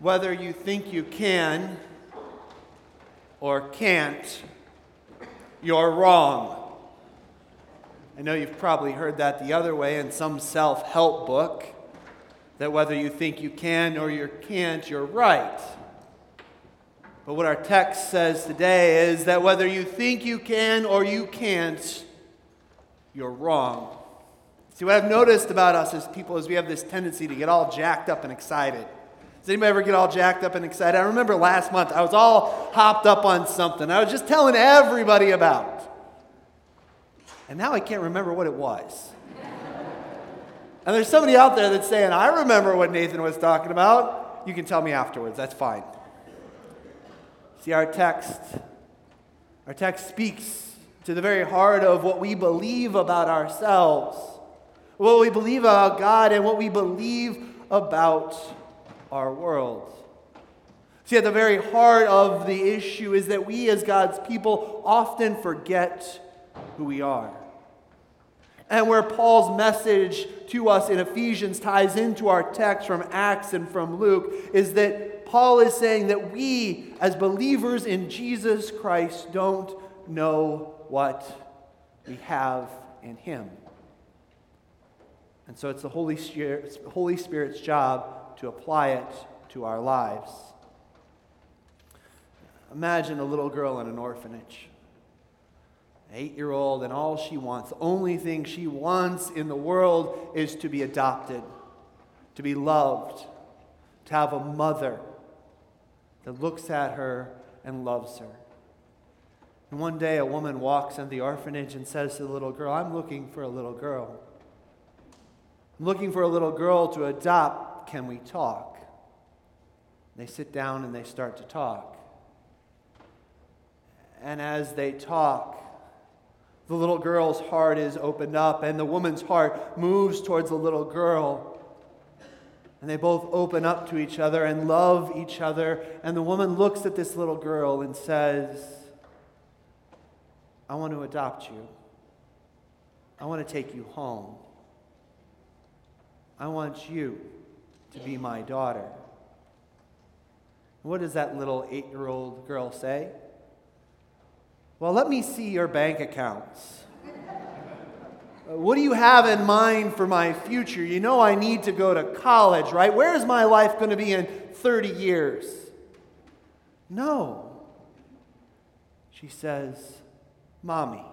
whether you think you can or can't, you're wrong. I know you've probably heard that the other way in some self help book that whether you think you can or you can't, you're right. But what our text says today is that whether you think you can or you can't, you're wrong. See, what I've noticed about us as people is we have this tendency to get all jacked up and excited. Does anybody ever get all jacked up and excited? I remember last month I was all hopped up on something. I was just telling everybody about. And now I can't remember what it was. and there's somebody out there that's saying, I remember what Nathan was talking about. You can tell me afterwards. That's fine. See, our text, our text speaks to the very heart of what we believe about ourselves, what we believe about God, and what we believe about our world. See, at the very heart of the issue is that we as God's people often forget who we are. And where Paul's message to us in Ephesians ties into our text from Acts and from Luke is that Paul is saying that we, as believers in Jesus Christ, don't know what we have in Him. And so it's the Holy Spirit's, job to apply it to our lives. Imagine a little girl in an orphanage, eight year old, and all she wants, the only thing she wants in the world is to be adopted, to be loved, to have a mother that looks at her and loves her. And one day, a woman walks in the orphanage and says to the little girl, I'm looking for a little girl. I'm looking for a little girl to adopt can we talk? They sit down and they start to talk. And as they talk, the little girl's heart is opened up, and the woman's heart moves towards the little girl. And they both open up to each other and love each other. And the woman looks at this little girl and says, I want to adopt you. I want to take you home. I want you to be my daughter. What does that little eight year old girl say? Well, let me see your bank accounts. what do you have in mind for my future? You know, I need to go to college, right? Where is my life going to be in 30 years? No. She says, Mommy,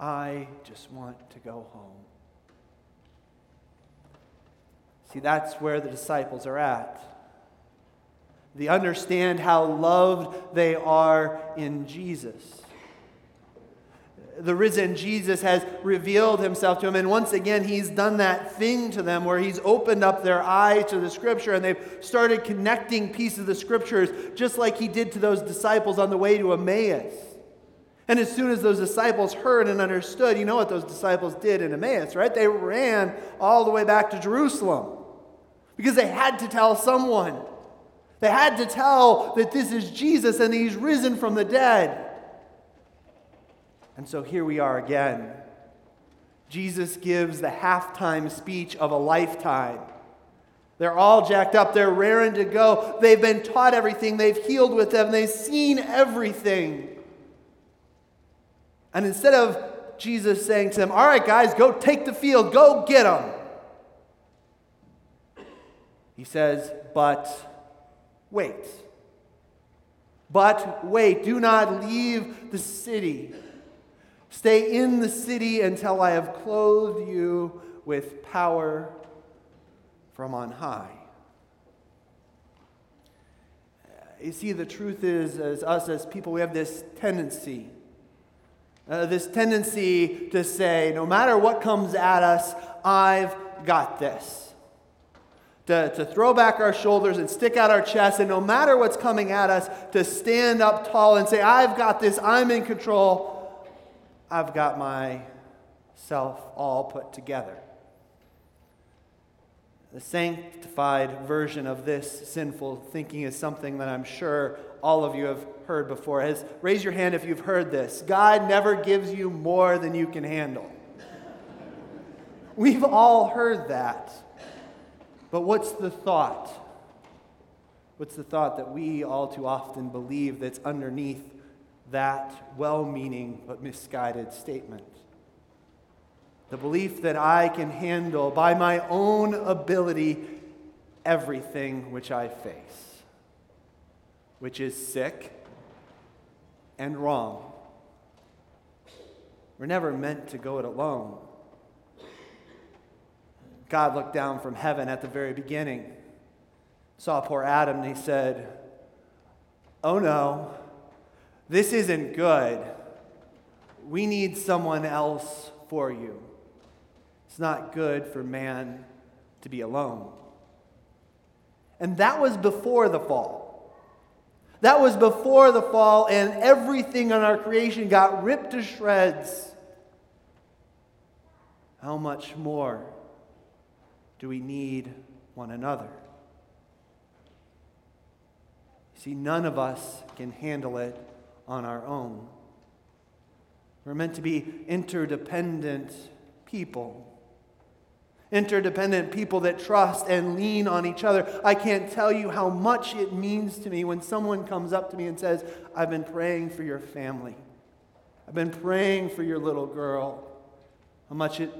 I just want to go home. See, that's where the disciples are at. They understand how loved they are in Jesus. The risen Jesus has revealed himself to them, and once again, he's done that thing to them where he's opened up their eyes to the scripture and they've started connecting pieces of the scriptures just like he did to those disciples on the way to Emmaus. And as soon as those disciples heard and understood, you know what those disciples did in Emmaus, right? They ran all the way back to Jerusalem because they had to tell someone. They had to tell that this is Jesus and he's risen from the dead. And so here we are again. Jesus gives the halftime speech of a lifetime. They're all jacked up. They're raring to go. They've been taught everything. They've healed with them. They've seen everything. And instead of Jesus saying to them, All right, guys, go take the field, go get them. He says, But wait. But wait, do not leave the city. Stay in the city until I have clothed you with power from on high. You see, the truth is, as us as people, we have this tendency, uh, this tendency to say, no matter what comes at us, I've got this to, to throw back our shoulders and stick out our chest, and no matter what's coming at us, to stand up tall and say, I've got this, I'm in control, I've got myself all put together. The sanctified version of this sinful thinking is something that I'm sure all of you have heard before. Has, raise your hand if you've heard this. God never gives you more than you can handle. We've all heard that. But what's the thought? What's the thought that we all too often believe that's underneath that well meaning but misguided statement? The belief that I can handle by my own ability everything which I face, which is sick and wrong. We're never meant to go it alone. God looked down from heaven at the very beginning, saw poor Adam, and he said, Oh no, this isn't good. We need someone else for you. It's not good for man to be alone. And that was before the fall. That was before the fall, and everything in our creation got ripped to shreds. How much more do we need one another? See, none of us can handle it on our own. We're meant to be interdependent people. Interdependent people that trust and lean on each other. I can't tell you how much it means to me when someone comes up to me and says, I've been praying for your family. I've been praying for your little girl. How much it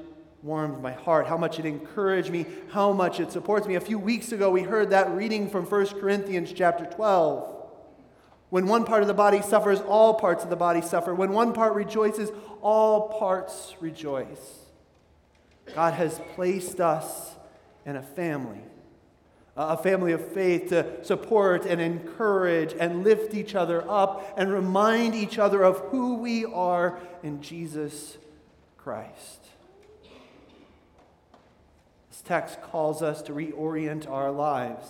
warmed my heart, how much it encouraged me, how much it supports me. A few weeks ago, we heard that reading from 1 Corinthians chapter 12. When one part of the body suffers, all parts of the body suffer. When one part rejoices, all parts rejoice. God has placed us in a family, a family of faith to support and encourage and lift each other up and remind each other of who we are in Jesus Christ text calls us to reorient our lives.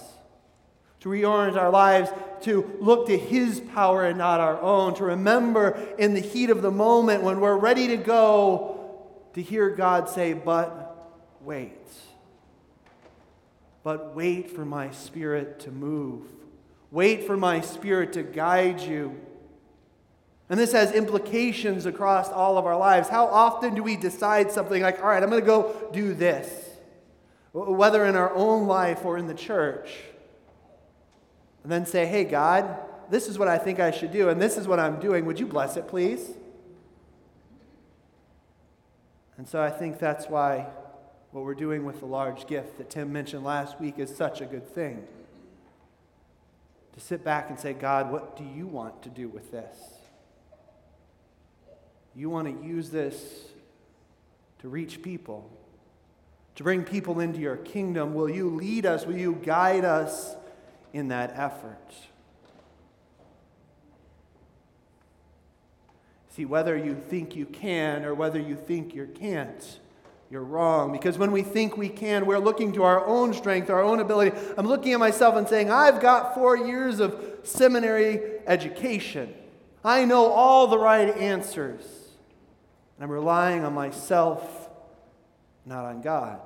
To reorient our lives, to look to His power and not our own, to remember in the heat of the moment when we're ready to go, to hear God say, But wait. But wait for my spirit to move. Wait for my spirit to guide you. And this has implications across all of our lives. How often do we decide something like, all right, I'm going to go do this? Whether in our own life or in the church, and then say, hey, God, this is what I think I should do, and this is what I'm doing. Would you bless it, please? And so I think that's why what we're doing with the large gift that Tim mentioned last week is such a good thing. To sit back and say, God, what do you want to do with this? You want to use this to reach people to bring people into your kingdom. Will you lead us? Will you guide us in that effort? See, whether you think you can or whether you think you can't, you're wrong. Because when we think we can, we're looking to our own strength, our own ability. I'm looking at myself and saying, I've got four years of seminary education. I know all the right answers. And I'm relying on myself not on God.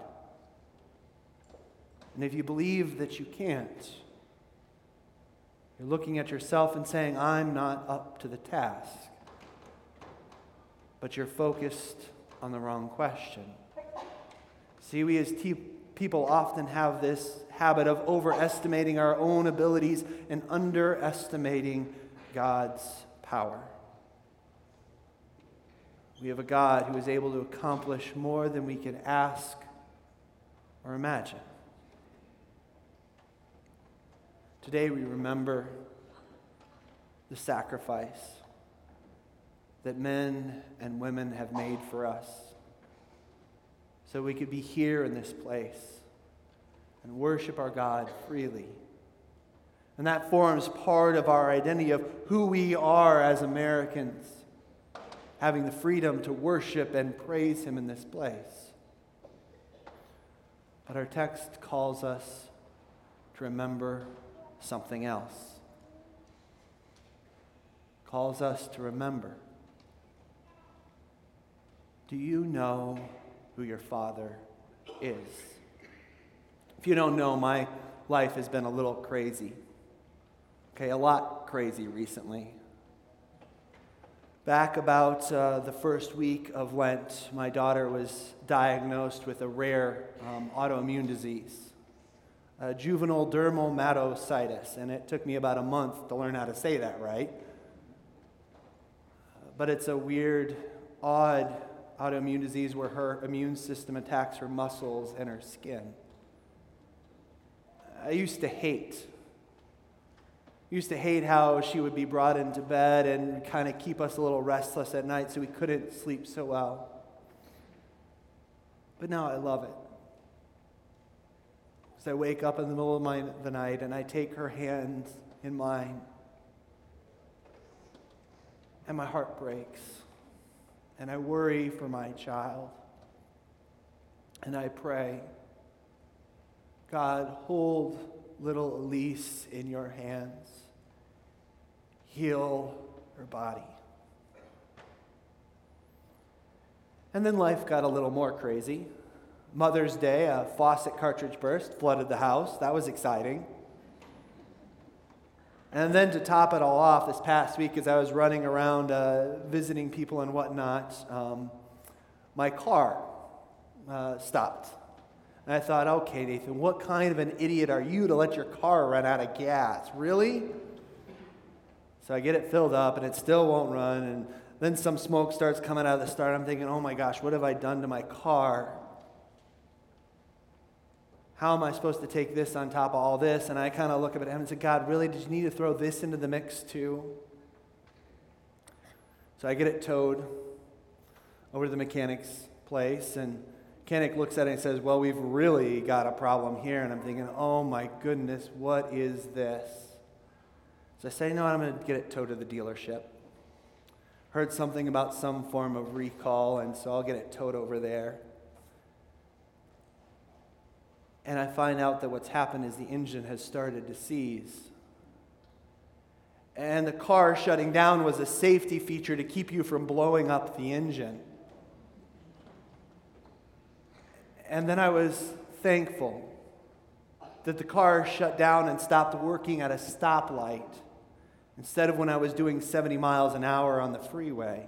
And if you believe that you can't, you're looking at yourself and saying, I'm not up to the task. But you're focused on the wrong question. See, we as te- people often have this habit of overestimating our own abilities and underestimating God's power. We have a God who is able to accomplish more than we can ask or imagine. Today we remember the sacrifice that men and women have made for us so we could be here in this place and worship our God freely. And that forms part of our identity of who we are as Americans having the freedom to worship and praise Him in this place. But our text calls us to remember something else. Calls us to remember. Do you know who your Father is? If you don't know, my life has been a little crazy. Okay, a lot crazy recently. Back about uh, the first week of Lent, my daughter was diagnosed with a rare um, autoimmune disease. uh, juvenile dermatomyositis, and it took me about a month to learn how to say that right. But it's a weird, odd autoimmune disease where her immune system attacks her muscles and her skin. I used to hate. Used to hate how she would be brought into bed and kind of keep us a little restless at night so we couldn't sleep so well. But now I love it. As I wake up in the middle of my, the night and I take her hand in mine, and my heart breaks, and I worry for my child, and I pray, God, hold little Elise in your hands, heal her body. And then life got a little more crazy. Mother's Day, a faucet cartridge burst, flooded the house. That was exciting. And then to top it all off, this past week, as I was running around uh, visiting people and whatnot, um, my car uh, stopped. And I thought, okay, Nathan, what kind of an idiot are you to let your car run out of gas? Really? So I get it filled up, and it still won't run. And then some smoke starts coming out of the start. I'm thinking, oh my gosh, what have I done to my car? How am I supposed to take this on top of all this? And I kind of look up at him and say, God, really? Did you need to throw this into the mix too? So I get it towed over to the mechanic's place, and mechanic looks at it and says, Well, we've really got a problem here. And I'm thinking, Oh my goodness, what is this? So I say, No, I'm going to get it towed to the dealership heard something about some form of recall, and so I'll get it towed over there. And I find out that what's happened is the engine has started to seize. And the car shutting down was a safety feature to keep you from blowing up the engine. And then I was thankful that the car shut down and stopped working at a stoplight instead of when I was doing 70 miles an hour on the freeway.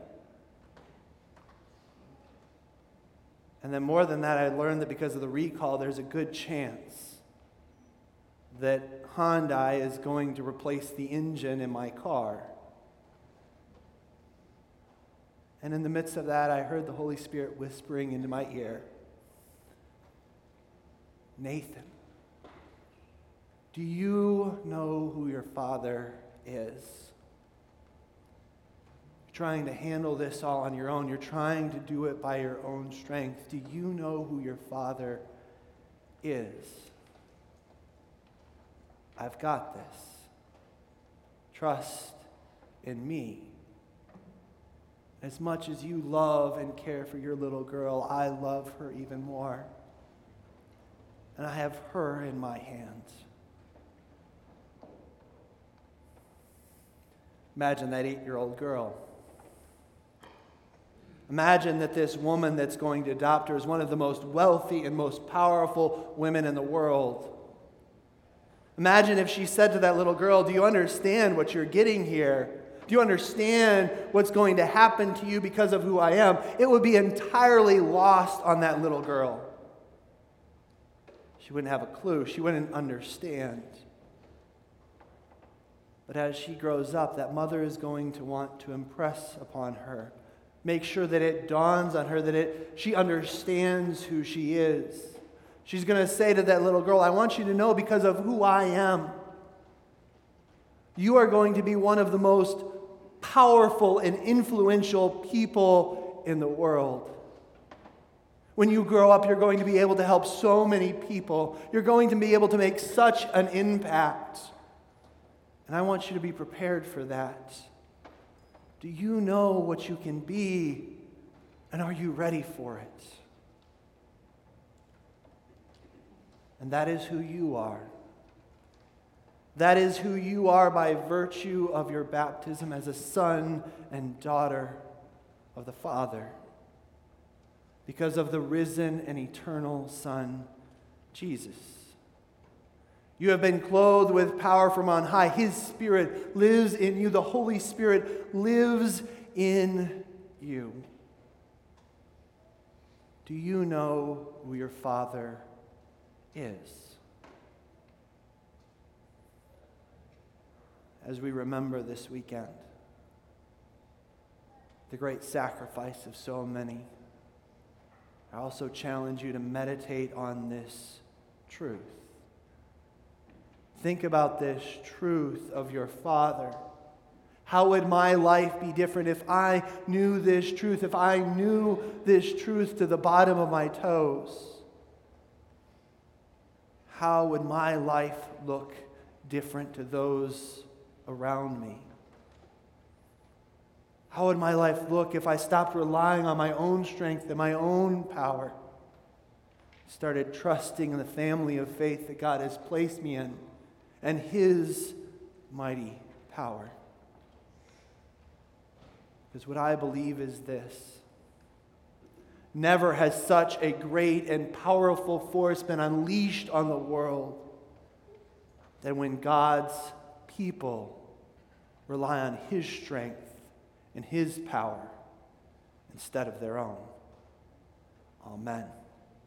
And then, more than that, I learned that because of the recall, there's a good chance that Hyundai is going to replace the engine in my car. And in the midst of that, I heard the Holy Spirit whispering into my ear Nathan, do you know who your father is. You're trying to handle this all on your own. You're trying to do it by your own strength. Do you know who your Father is? I've got this. Trust in me. As much as you love and care for your little girl, I love her even more. And I have her in my hands. Imagine that eight year old girl. Imagine that this woman that's going to adopt her is one of the most wealthy and most powerful women in the world. Imagine if she said to that little girl, Do you understand what you're getting here? Do you understand what's going to happen to you because of who I am? It would be entirely lost on that little girl. She wouldn't have a clue, she wouldn't understand. But as she grows up, that mother is going to want to impress upon her, make sure that it dawns on her that it, she understands who she is. She's going to say to that little girl, I want you to know because of who I am. You are going to be one of the most powerful and influential people in the world. When you grow up, you're going to be able to help so many people. You're going to be able to make such an impact. And I want you to be prepared for that. Do you know what you can be? And are you ready for it? And that is who you are. That is who you are by virtue of your baptism as a son and daughter of the Father because of the risen and eternal Son, Jesus. You have been clothed with power from on high. His Spirit lives in you. The Holy Spirit lives in you. Do you know who your Father is? As we remember this weekend, the great sacrifice of so many. I also challenge you to meditate on this truth. Think about this truth of your Father. How would my life be different if I knew this truth, if I knew this truth to the bottom of my toes? How would my life look different to those around me? How would my life look if I stopped relying on my own strength and my own power? Started trusting in the family of faith that God has placed me in and His mighty power. Because what I believe is this never has such a great and powerful force been unleashed on the world than when God's people rely on His strength and His power instead of their own. Amen.